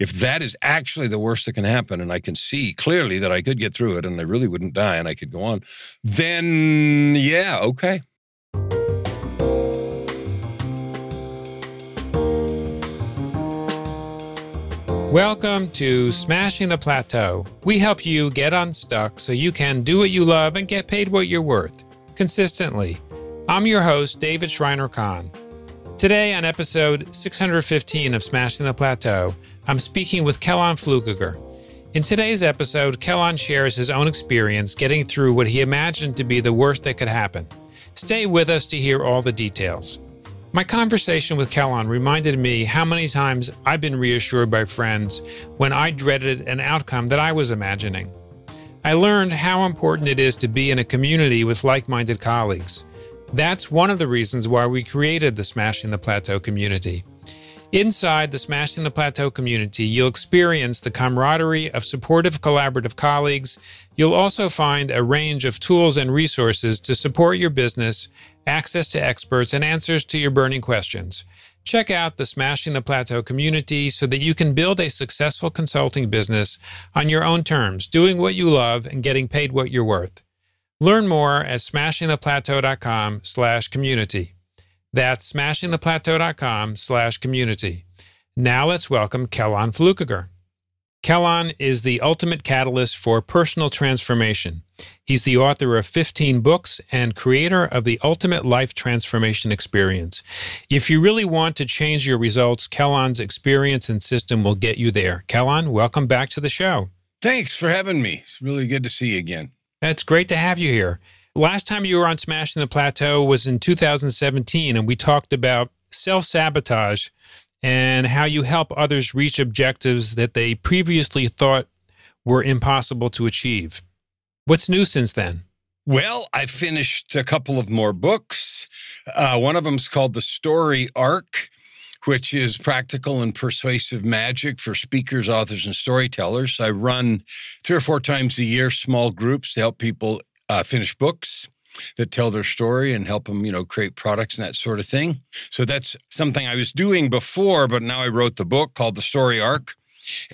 if that is actually the worst that can happen, and I can see clearly that I could get through it and I really wouldn't die and I could go on, then yeah, okay. Welcome to Smashing the Plateau. We help you get unstuck so you can do what you love and get paid what you're worth consistently. I'm your host, David Shriner Cahn. Today, on episode 615 of Smashing the Plateau, I'm speaking with Kellan Fluckiger. In today's episode, Kellan shares his own experience getting through what he imagined to be the worst that could happen. Stay with us to hear all the details. My conversation with Kellan reminded me how many times I've been reassured by friends when I dreaded an outcome that I was imagining. I learned how important it is to be in a community with like minded colleagues. That's one of the reasons why we created the Smashing the Plateau community. Inside the Smashing the Plateau community, you'll experience the camaraderie of supportive, collaborative colleagues. You'll also find a range of tools and resources to support your business, access to experts, and answers to your burning questions. Check out the Smashing the Plateau community so that you can build a successful consulting business on your own terms, doing what you love and getting paid what you're worth. Learn more at smashingtheplateau.com slash community. That's smashingtheplateau.com slash community. Now let's welcome Kellan Fluckiger. Kellan is the ultimate catalyst for personal transformation. He's the author of 15 books and creator of the Ultimate Life Transformation Experience. If you really want to change your results, Kellan's experience and system will get you there. Kellan, welcome back to the show. Thanks for having me. It's really good to see you again. It's great to have you here. Last time you were on Smashing the Plateau was in 2017, and we talked about self sabotage and how you help others reach objectives that they previously thought were impossible to achieve. What's new since then? Well, I finished a couple of more books. Uh, one of them is called The Story Arc, which is practical and persuasive magic for speakers, authors, and storytellers. I run three or four times a year small groups to help people uh, finish books that tell their story and help them, you know, create products and that sort of thing. So that's something I was doing before, but now I wrote the book called The Story Arc.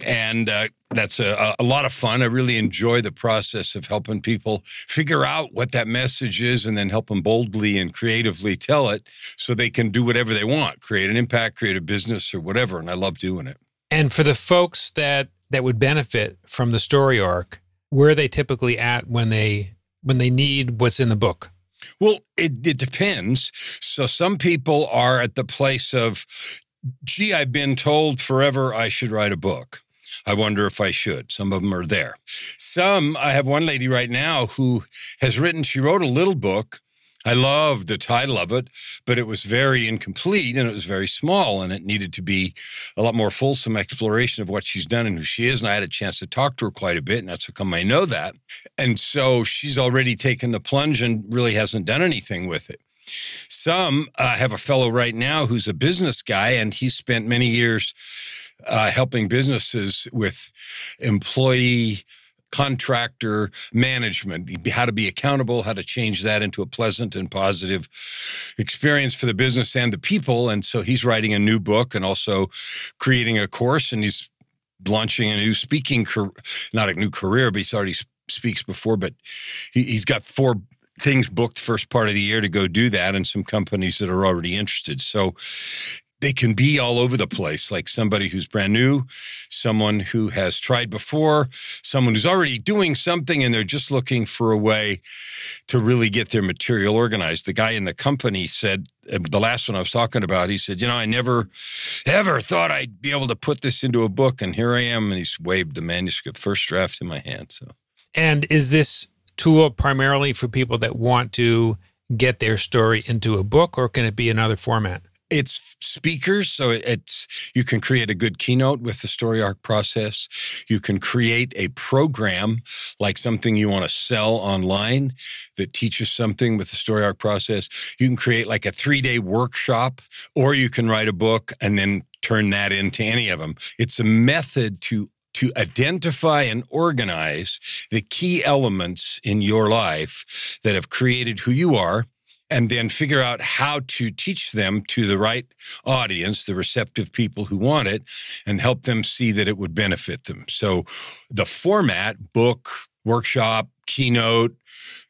And uh, that's a, a, lot of fun. I really enjoy the process of helping people figure out what that message is and then help them boldly and creatively tell it so they can do whatever they want, create an impact, create a business or whatever. And I love doing it. And for the folks that that would benefit from the story arc, where are they typically at when they when they need what's in the book? Well, it, it depends. So some people are at the place of, gee, I've been told forever I should write a book. I wonder if I should. Some of them are there. Some, I have one lady right now who has written, she wrote a little book I loved the title of it, but it was very incomplete and it was very small and it needed to be a lot more fulsome exploration of what she's done and who she is. And I had a chance to talk to her quite a bit, and that's how come I know that. And so she's already taken the plunge and really hasn't done anything with it. Some uh, have a fellow right now who's a business guy, and he spent many years uh, helping businesses with employee contractor management, how to be accountable, how to change that into a pleasant and positive experience for the business and the people. And so he's writing a new book and also creating a course, and he's launching a new speaking, not a new career, but he's already speaks before, but he, he's got four things booked first part of the year to go do that and some companies that are already interested. So they can be all over the place, like somebody who's brand new, someone who has tried before, someone who's already doing something and they're just looking for a way to really get their material organized. The guy in the company said, the last one I was talking about, he said, You know, I never ever thought I'd be able to put this into a book. And here I am. And he's waved the manuscript, first draft in my hand. So, and is this tool primarily for people that want to get their story into a book, or can it be another format? It's speakers, so it's you can create a good keynote with the story arc process. You can create a program like something you want to sell online that teaches something with the story arc process. You can create like a three day workshop, or you can write a book and then turn that into any of them. It's a method to to identify and organize the key elements in your life that have created who you are and then figure out how to teach them to the right audience, the receptive people who want it, and help them see that it would benefit them. So the format, book, workshop, keynote,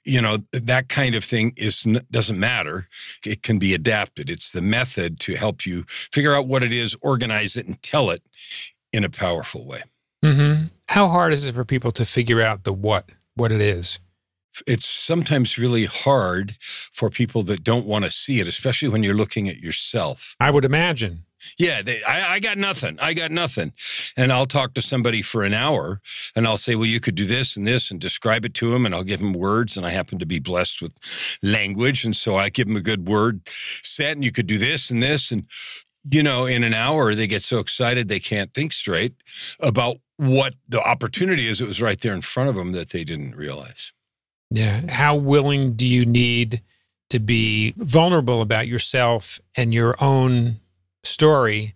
you know that kind of thing is doesn't matter it can be adapted it's the method to help you figure out what it is organize it and tell it in a powerful way mm-hmm. how hard is it for people to figure out the what what it is it's sometimes really hard for people that don't want to see it, especially when you're looking at yourself. I would imagine. Yeah, they, I, I, got nothing. I got nothing. And I'll talk to somebody for an hour and I'll say, well, you could do this and this and describe it to them. And I'll give them words. And I happen to be blessed with language. And so I give them a good word set and you could do this and this. And, you know, in an hour, they get so excited they can't think straight about what the opportunity is. It was right there in front of them that they didn't realize. Yeah. How willing do you need to be vulnerable about yourself and your own story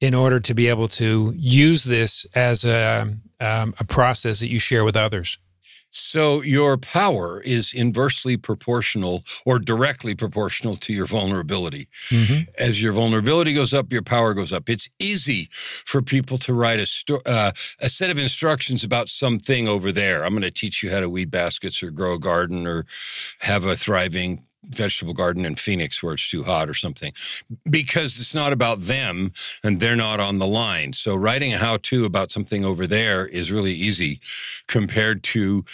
in order to be able to use this as a, um, a process that you share with others? So your power is inversely proportional or directly proportional to your vulnerability. Mm-hmm. As your vulnerability goes up, your power goes up. It's easy for people to write a sto- uh, a set of instructions about something over there. I'm going to teach you how to weed baskets or grow a garden or have a thriving vegetable garden in Phoenix where it's too hot or something because it's not about them and they're not on the line. So writing a how to about something over there is really easy compared to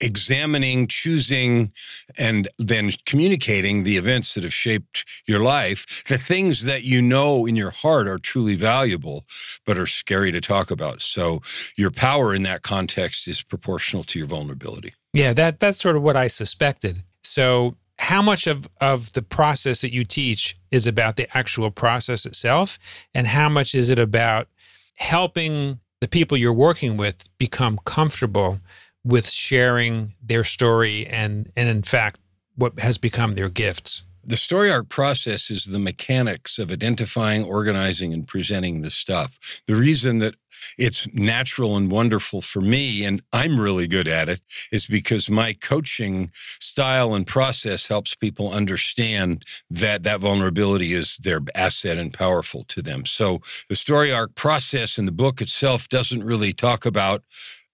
examining, choosing, and then communicating the events that have shaped your life, the things that you know in your heart are truly valuable, but are scary to talk about. So your power in that context is proportional to your vulnerability. Yeah, that that's sort of what I suspected. So how much of, of the process that you teach is about the actual process itself and how much is it about helping the people you're working with become comfortable with sharing their story and and in fact what has become their gifts the story arc process is the mechanics of identifying, organizing, and presenting the stuff. The reason that it's natural and wonderful for me, and I'm really good at it, is because my coaching style and process helps people understand that that vulnerability is their asset and powerful to them. So the story arc process in the book itself doesn't really talk about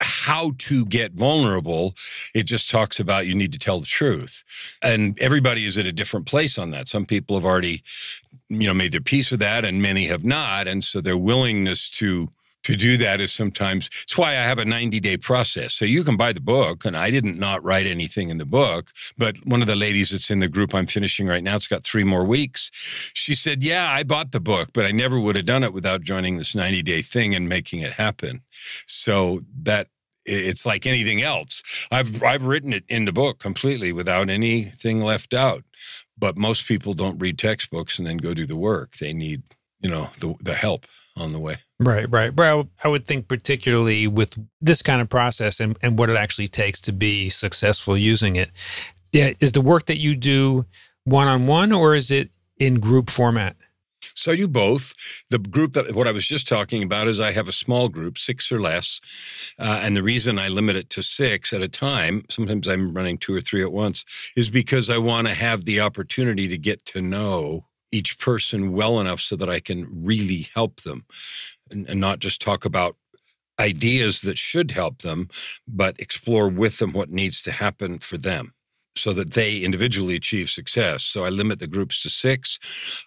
how to get vulnerable. It just talks about you need to tell the truth. And everybody is at a different place on that. Some people have already, you know, made their peace with that and many have not. And so their willingness to to do that is sometimes it's why I have a 90 day process. So you can buy the book, and I didn't not write anything in the book, but one of the ladies that's in the group I'm finishing right now, it's got three more weeks. She said, Yeah, I bought the book, but I never would have done it without joining this 90 day thing and making it happen. So that it's like anything else. I've I've written it in the book completely without anything left out. But most people don't read textbooks and then go do the work. They need, you know, the the help on the way. Right, right. Well, I would think particularly with this kind of process and, and what it actually takes to be successful using it. Yeah, is the work that you do one on one or is it in group format? So I do both. The group that what I was just talking about is I have a small group, six or less, uh, and the reason I limit it to six at a time, sometimes I'm running two or three at once, is because I want to have the opportunity to get to know each person well enough so that I can really help them, and, and not just talk about ideas that should help them, but explore with them what needs to happen for them so that they individually achieve success. So I limit the groups to six.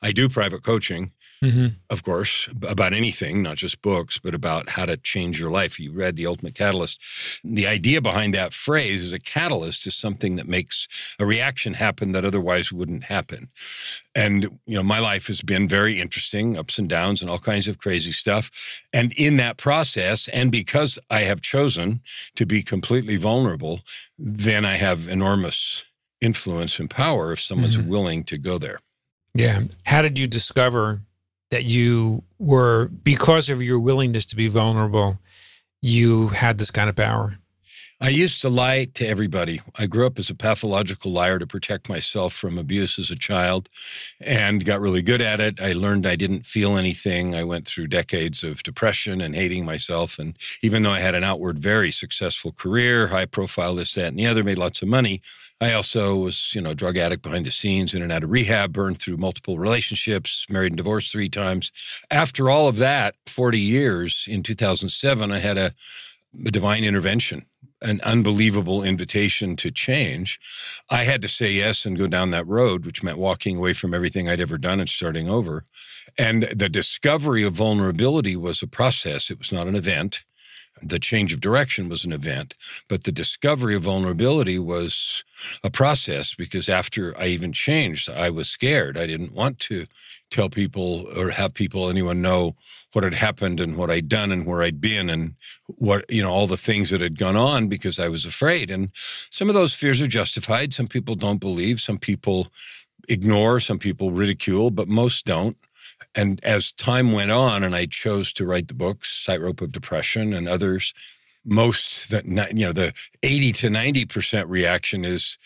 I do private coaching mm-hmm. of course, about anything, not just books, but about how to change your life. You read The Ultimate Catalyst. The idea behind that phrase is a catalyst is something that makes a reaction happen that otherwise wouldn't happen. And, you know, my life has been very interesting, ups and downs and all kinds of crazy stuff. And in that process, and because I have chosen to be completely vulnerable, then I have enormous influence and power if someone's mm-hmm. willing to go there. Yeah. How did you discover that you were, because of your willingness to be vulnerable, you had this kind of power? I used to lie to everybody. I grew up as a pathological liar to protect myself from abuse as a child and got really good at it. I learned I didn't feel anything. I went through decades of depression and hating myself. And even though I had an outward, very successful career, high profile, this, that, and the other, made lots of money, I also was, you know, drug addict behind the scenes, in and out of rehab, burned through multiple relationships, married and divorced three times. After all of that, 40 years, in 2007, I had a, a divine intervention an unbelievable invitation to change, I had to say yes and go down that road, which meant walking away from everything I'd ever done and starting over. And the discovery of vulnerability was a process, it was not an event. The change of direction was an event, but the discovery of vulnerability was a process because after I even changed, I was scared. I didn't want to tell people or have people, anyone know what had happened and what I'd done and where I'd been and what, you know, all the things that had gone on because I was afraid. And some of those fears are justified. Some people don't believe, some people ignore, some people ridicule, but most don't. And as time went on and I chose to write the books, Tightrope of Depression and others, most that you know the 80 to 90% reaction is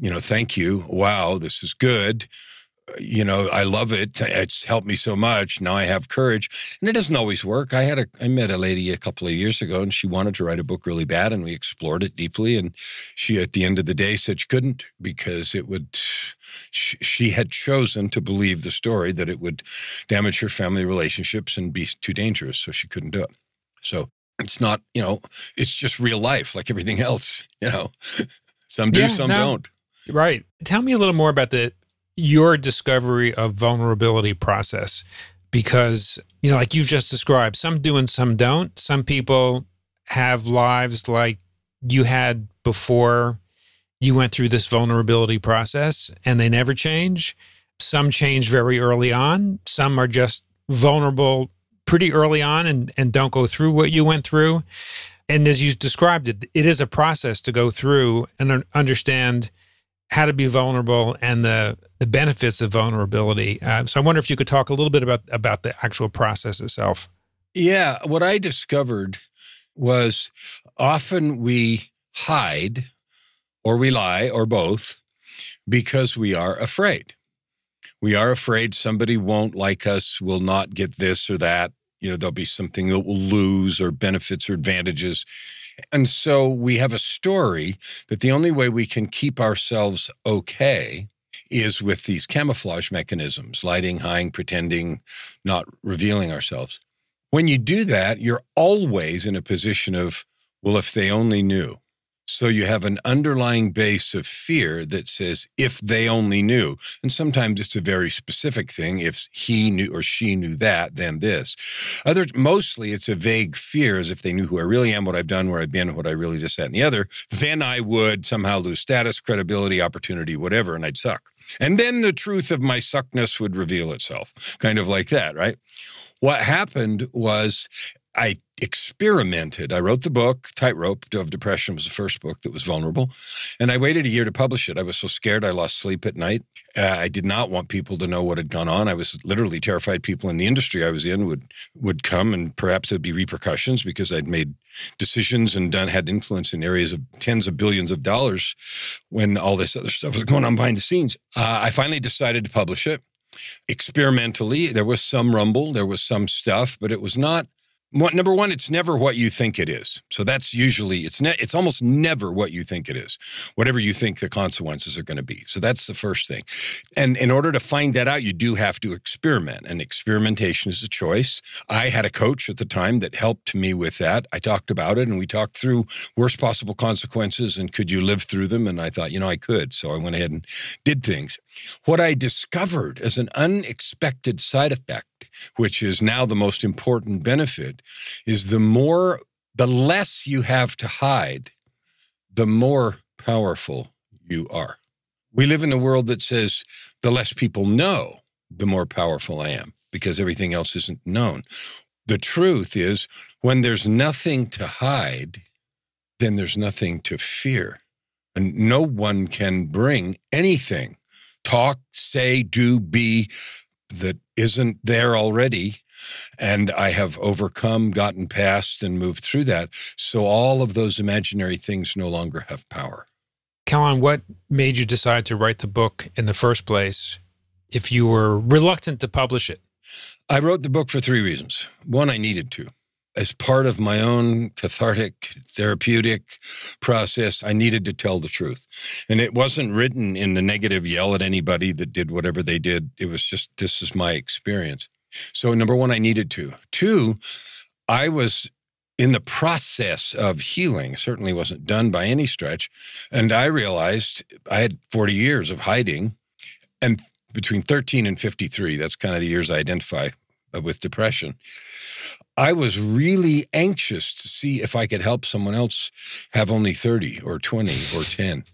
you know thank you wow this is good you know, I love it. It's helped me so much. Now I have courage. And it doesn't always work. I had a I met a lady a couple of years ago and she wanted to write a book really bad and we explored it deeply and she at the end of the day said she couldn't because it would she had chosen to believe the story that it would damage her family relationships and be too dangerous so she couldn't do it. So it's not, you know, it's just real life like everything else, you know. Some do, yeah, some no, don't. Right. Tell me a little more about the your discovery of vulnerability process because you know like you've just described some do and some don't. Some people have lives like you had before you went through this vulnerability process and they never change. Some change very early on. Some are just vulnerable pretty early on and, and don't go through what you went through. And as you described it it is a process to go through and understand how to be vulnerable and the the benefits of vulnerability. Uh, so I wonder if you could talk a little bit about about the actual process itself. Yeah, what I discovered was often we hide or we lie or both because we are afraid. We are afraid somebody won't like us, will not get this or that. You know, there'll be something that we'll lose or benefits or advantages. And so we have a story that the only way we can keep ourselves okay is with these camouflage mechanisms, lighting, hiding, pretending, not revealing ourselves. When you do that, you're always in a position of, well, if they only knew. So you have an underlying base of fear that says, if they only knew. And sometimes it's a very specific thing. If he knew or she knew that, then this. Other, mostly it's a vague fear as if they knew who I really am, what I've done, where I've been, what I really just that, and the other. Then I would somehow lose status, credibility, opportunity, whatever, and I'd suck. And then the truth of my suckness would reveal itself, kind of like that, right? What happened was I experimented. I wrote the book, Tightrope of Depression was the first book that was vulnerable. And I waited a year to publish it. I was so scared I lost sleep at night. Uh, I did not want people to know what had gone on. I was literally terrified people in the industry I was in would would come and perhaps there'd be repercussions because I'd made decisions and done had influence in areas of tens of billions of dollars when all this other stuff was going on behind the scenes. Uh, I finally decided to publish it experimentally. There was some rumble, there was some stuff, but it was not number one, it's never what you think it is. So that's usually it's ne- it's almost never what you think it is. Whatever you think the consequences are going to be. So that's the first thing. And in order to find that out, you do have to experiment. And experimentation is a choice. I had a coach at the time that helped me with that. I talked about it and we talked through worst possible consequences and could you live through them? And I thought, you know, I could. So I went ahead and did things. What I discovered as an unexpected side effect which is now the most important benefit, is the more, the less you have to hide, the more powerful you are. We live in a world that says the less people know, the more powerful I am because everything else isn't known. The truth is, when there's nothing to hide, then there's nothing to fear. And no one can bring anything, talk, say, do, be that isn't there already And I have overcome, gotten past, and moved through that. So all of those imaginary things no longer have power. Kellan, what made you decide to write the book in the first place if you were reluctant to publish it? I wrote the book for three reasons. One, I needed to. As part of my own cathartic, therapeutic process, I needed to tell the truth. And it wasn't written in the negative yell at anybody that did whatever they did. It was just, this is my experience. So, number one, I needed to. Two, I was in the process of healing, certainly wasn't done by any stretch. And I realized I had 40 years of hiding. And between 13 and 53, that's kind of the years I identify with depression. I was really anxious to see if I could help someone else have only 30 or 20 or 10.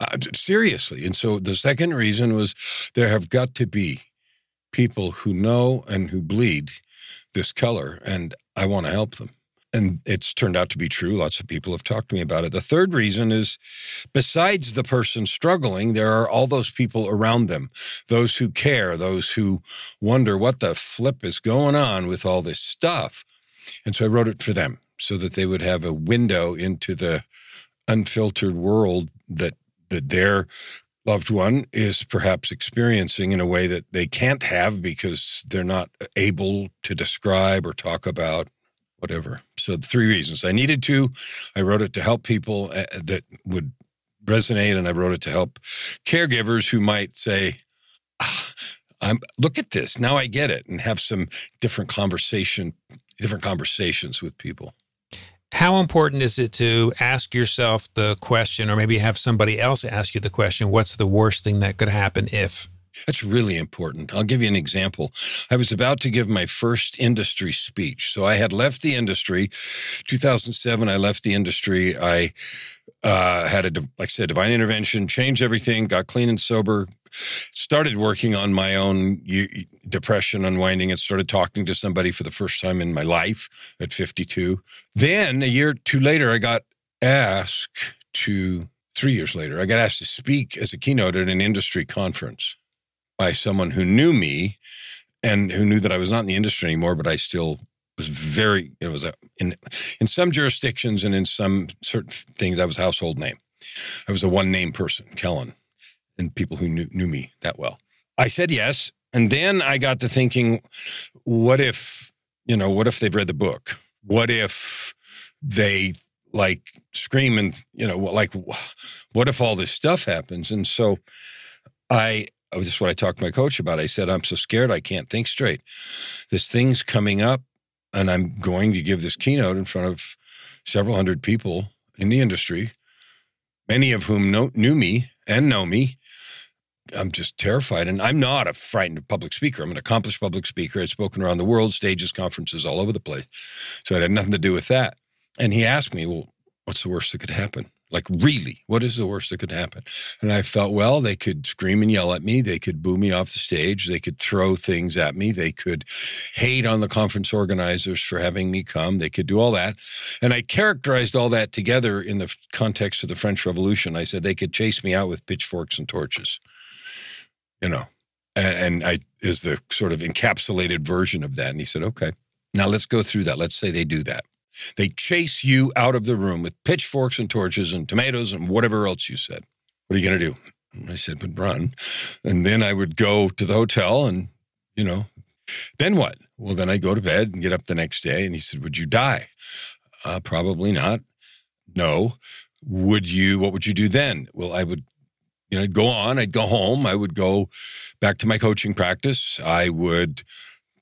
Uh, seriously. And so the second reason was there have got to be people who know and who bleed this color, and I want to help them. And it's turned out to be true. Lots of people have talked to me about it. The third reason is besides the person struggling, there are all those people around them, those who care, those who wonder what the flip is going on with all this stuff. And so I wrote it for them so that they would have a window into the unfiltered world that that their loved one is perhaps experiencing in a way that they can't have because they're not able to describe or talk about whatever. So the three reasons I needed to, I wrote it to help people uh, that would resonate, and I wrote it to help caregivers who might say, ah, I'm, "Look at this, now I get it," and have some different conversation, different conversations with people. How important is it to ask yourself the question, or maybe have somebody else ask you the question, what's the worst thing that could happen if? That's really important. I'll give you an example. I was about to give my first industry speech. So I had left the industry. 2007, I left the industry. I uh, had a, like I said, divine intervention, changed everything, got clean and sober, started working on my own depression unwinding and started talking to somebody for the first time in my life at 52. Then a year or two later, I got asked to, three years later, I got asked to speak as a keynote at an industry conference by someone who knew me and who knew that I was not in the industry anymore, but I still was very, it was a, in, in some jurisdictions and in some certain things, I was household name. I was a one name person, Kellan, and people who knew, knew me that well. I said yes. And then I got to thinking, what if, you know, what if they've read the book? What if they like scream and, you know, like, what if all this stuff happens? And so I This is what I talked to my coach about. I said, I'm so scared I can't think straight. This thing's coming up, and I'm going to give this keynote in front of several hundred people in the industry, many of whom know, knew me and know me. I'm just terrified. And I'm not a frightened public speaker. I'm an accomplished public speaker. I've spoken around the world, stages, conferences, all over the place. So it had nothing to do with that. And he asked me, Well, what's the worst that could happen? Like, really, what is the worst that could happen? And I felt, well, they could scream and yell at me. They could boo me off the stage. They could throw things at me. They could hate on the conference organizers for having me come. They could do all that. And I characterized all that together in the context of the French Revolution. I said they could chase me out with pitchforks and torches, you know, and, and I is the sort of encapsulated version of that. And he said, okay, now let's go through that. Let's say they do that. They chase you out of the room with pitchforks and torches and tomatoes and whatever else you said. What are you going to do? I said, but run. And then I would go to the hotel and, you know, then what? Well, then I'd go to bed and get up the next day. And he said, would you die? Uh, probably not. No. Would you, what would you do then? Well, I would, you know, I'd go on, I'd go home, I would go back to my coaching practice. I would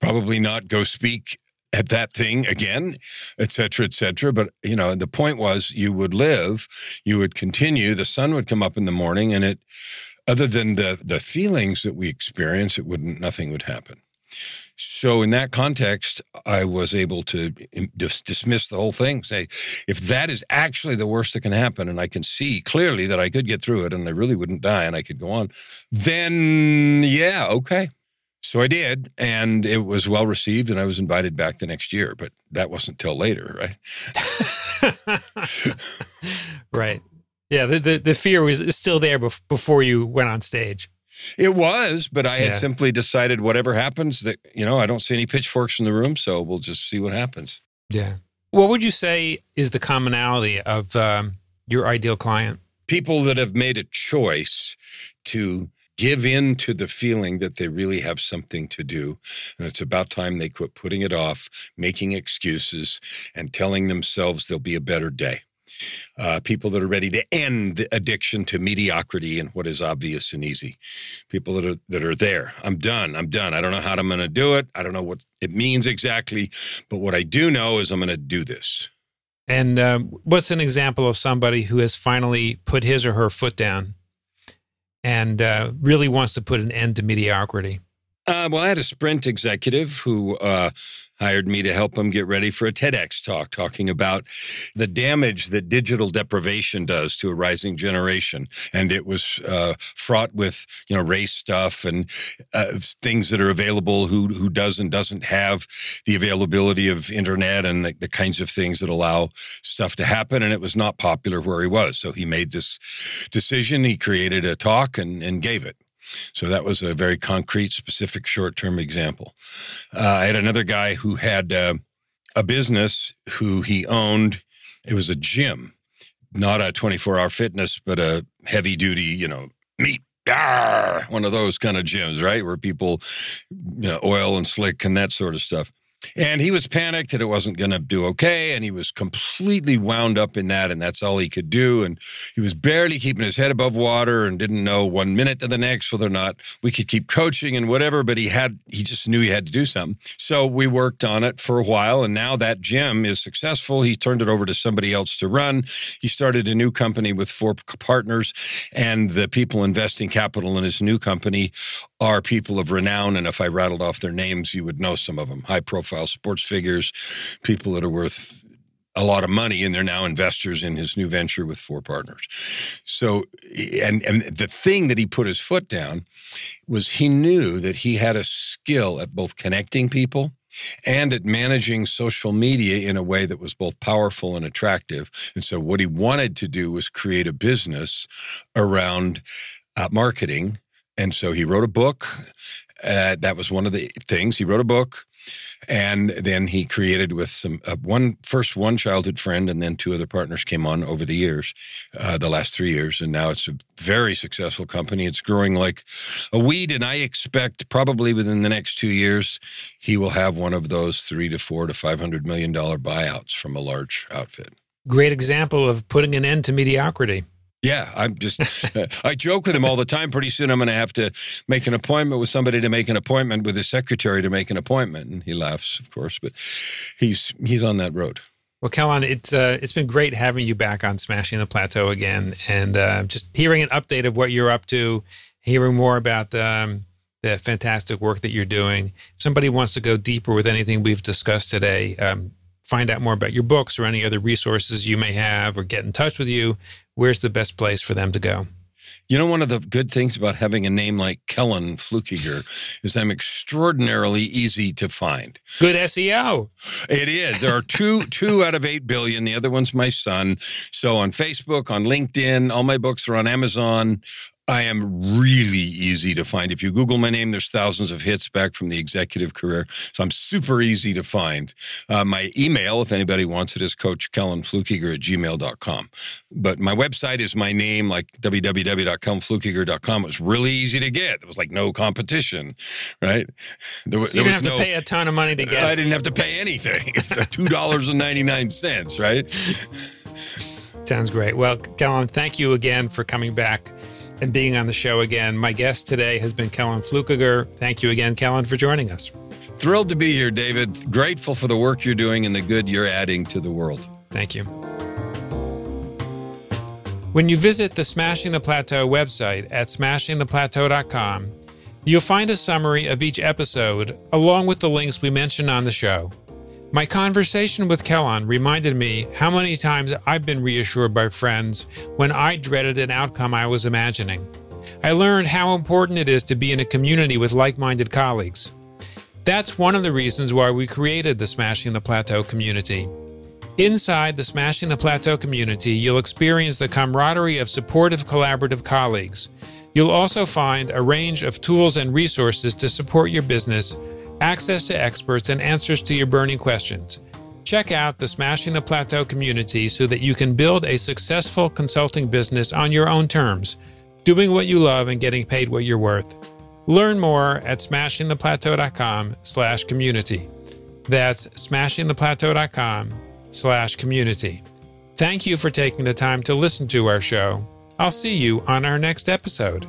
probably not go speak at that thing again, et cetera, et cetera. But, you know, the point was you would live, you would continue, the sun would come up in the morning and it, other than the, the feelings that we experience, it wouldn't, nothing would happen. So in that context, I was able to um, dis- dismiss the whole thing. Say, if that is actually the worst that can happen, and I can see clearly that I could get through it, and I really wouldn't die, and I could go on, then yeah, okay, so I did, and it was well received, and I was invited back the next year. But that wasn't till later, right? right. Yeah. The, the, the fear was still there before you went on stage. It was, but I had Yeah. simply decided whatever happens that, you know, I don't see any pitchforks in the room, so we'll just see what happens. Yeah. What would you say is the commonality of um, your ideal client? People that have made a choice to give in to the feeling that they really have something to do. And it's about time they quit putting it off, making excuses, and telling themselves there'll be a better day. Uh, people that are ready to end the addiction to mediocrity and what is obvious and easy. People that are that are there. I'm done. I'm done. I don't know how I'm going to do it. I don't know what it means exactly, but what I do know is I'm going to do this. And um, what's an example of somebody who has finally put his or her foot down and uh, really wants to put an end to mediocrity? Uh, well, I had a Sprint executive who uh, hired me to help him get ready for a TEDx talk, talking about the damage that digital deprivation does to a rising generation, and it was uh, fraught with you know race stuff and uh, things that are available. Who who does and doesn't have the availability of internet and the, the kinds of things that allow stuff to happen, and it was not popular where he was. So he made this decision. He created a talk and and gave it. So that was a very concrete, specific, short term example. Uh, I had another guy who had uh, a business who he owned. It was a gym, not a 24 hour fitness, but a heavy duty, you know, meat. Arr, one of those kind of gyms, right? Where people, you know, oil and slick and that sort of stuff. And he was panicked that it wasn't going to do okay. And he was completely wound up in that. And that's all he could do. And he was barely keeping his head above water and didn't know one minute to the next whether or not we could keep coaching and whatever. But he had, he just knew he had to do something. So we worked on it for a while. And now that gym is successful. He turned it over to somebody else to run. He started a new company with four partners. And the people investing capital in his new company are people of renown. And if I rattled off their names, you would know some of them high profile sports figures, people that are worth a lot of money, and they're now investors in his new venture with four partners. So, and, and the thing that he put his foot down was he knew that he had a skill at both connecting people and at managing social media in a way that was both powerful and attractive. And so, what he wanted to do was create a business around uh, marketing. And so, he wrote a book. Uh, that was one of the things. He wrote a book. And then he created with some uh, one first one childhood friend, and then two other partners came on over the years, uh, the last three years, and now it's a very successful company. It's growing like a weed, and I expect probably within the next two years he will have one of those three to four to five hundred million dollar buyouts from a large outfit. Great example of putting an end to mediocrity. Yeah, I'm just, I joke with him all the time. Pretty soon I'm going to have to make an appointment with somebody to make an appointment with his secretary to make an appointment. And he laughs, of course, but he's, he's on that road. Well, Kellan, it's uh, it's been great having you back on Smashing the Plateau again, and uh, just hearing an update of what you're up to, hearing more about um, the fantastic work that you're doing. If somebody wants to go deeper with anything we've discussed today, um, find out more about your books or any other resources you may have, or get in touch with you, where's the best place for them to go? You know, one of the good things about having a name like Kellan Fluckiger is I'm extraordinarily easy to find. Good SEO. It is. There are two two out of eight billion. The other one's my son. So on Facebook, on LinkedIn, all my books are on Amazon. I am really easy to find. If you Google my name, there's thousands of hits back from the executive career. So I'm super easy to find. Uh, my email, if anybody wants it, is coachkellanfluckiger at gmail.com. But my website is my name, like www.kellanfluckiger.com. It was really easy to get. It was like no competition, right? There, wa- So you was have to pay a ton of money to get I didn't have to pay anything. It's two dollars and ninety nine cents, right? Sounds great. Well, Kellan, thank you again for coming back and being on the show again. My guest today has been Kellan Fluckiger. Thank you again, Kellan, for joining us. Thrilled to be here, David. Grateful for the work you're doing and the good you're adding to the world. Thank you. When you visit the Smashing the Plateau website at smashingtheplateau.com, you'll find a summary of each episode along with the links we mentioned on the show. My conversation with Kellan reminded me how many times I've been reassured by friends when I dreaded an outcome I was imagining. I learned how important it is to be in a community with like minded colleagues. That's one of the reasons why we created the Smashing the Plateau community. Inside the Smashing the Plateau community, you'll experience the camaraderie of supportive, collaborative colleagues, You'll also find a range of tools and resources to support your business, access to experts, and answers to your burning questions. Check out the Smashing the Plateau community so that you can build a successful consulting business on your own terms, doing what you love and getting paid what you're worth. Learn more at smashingtheplateau.com slash community. That's smashingtheplateau.com slash community. Thank you for taking the time to listen to our show. I'll see you on our next episode.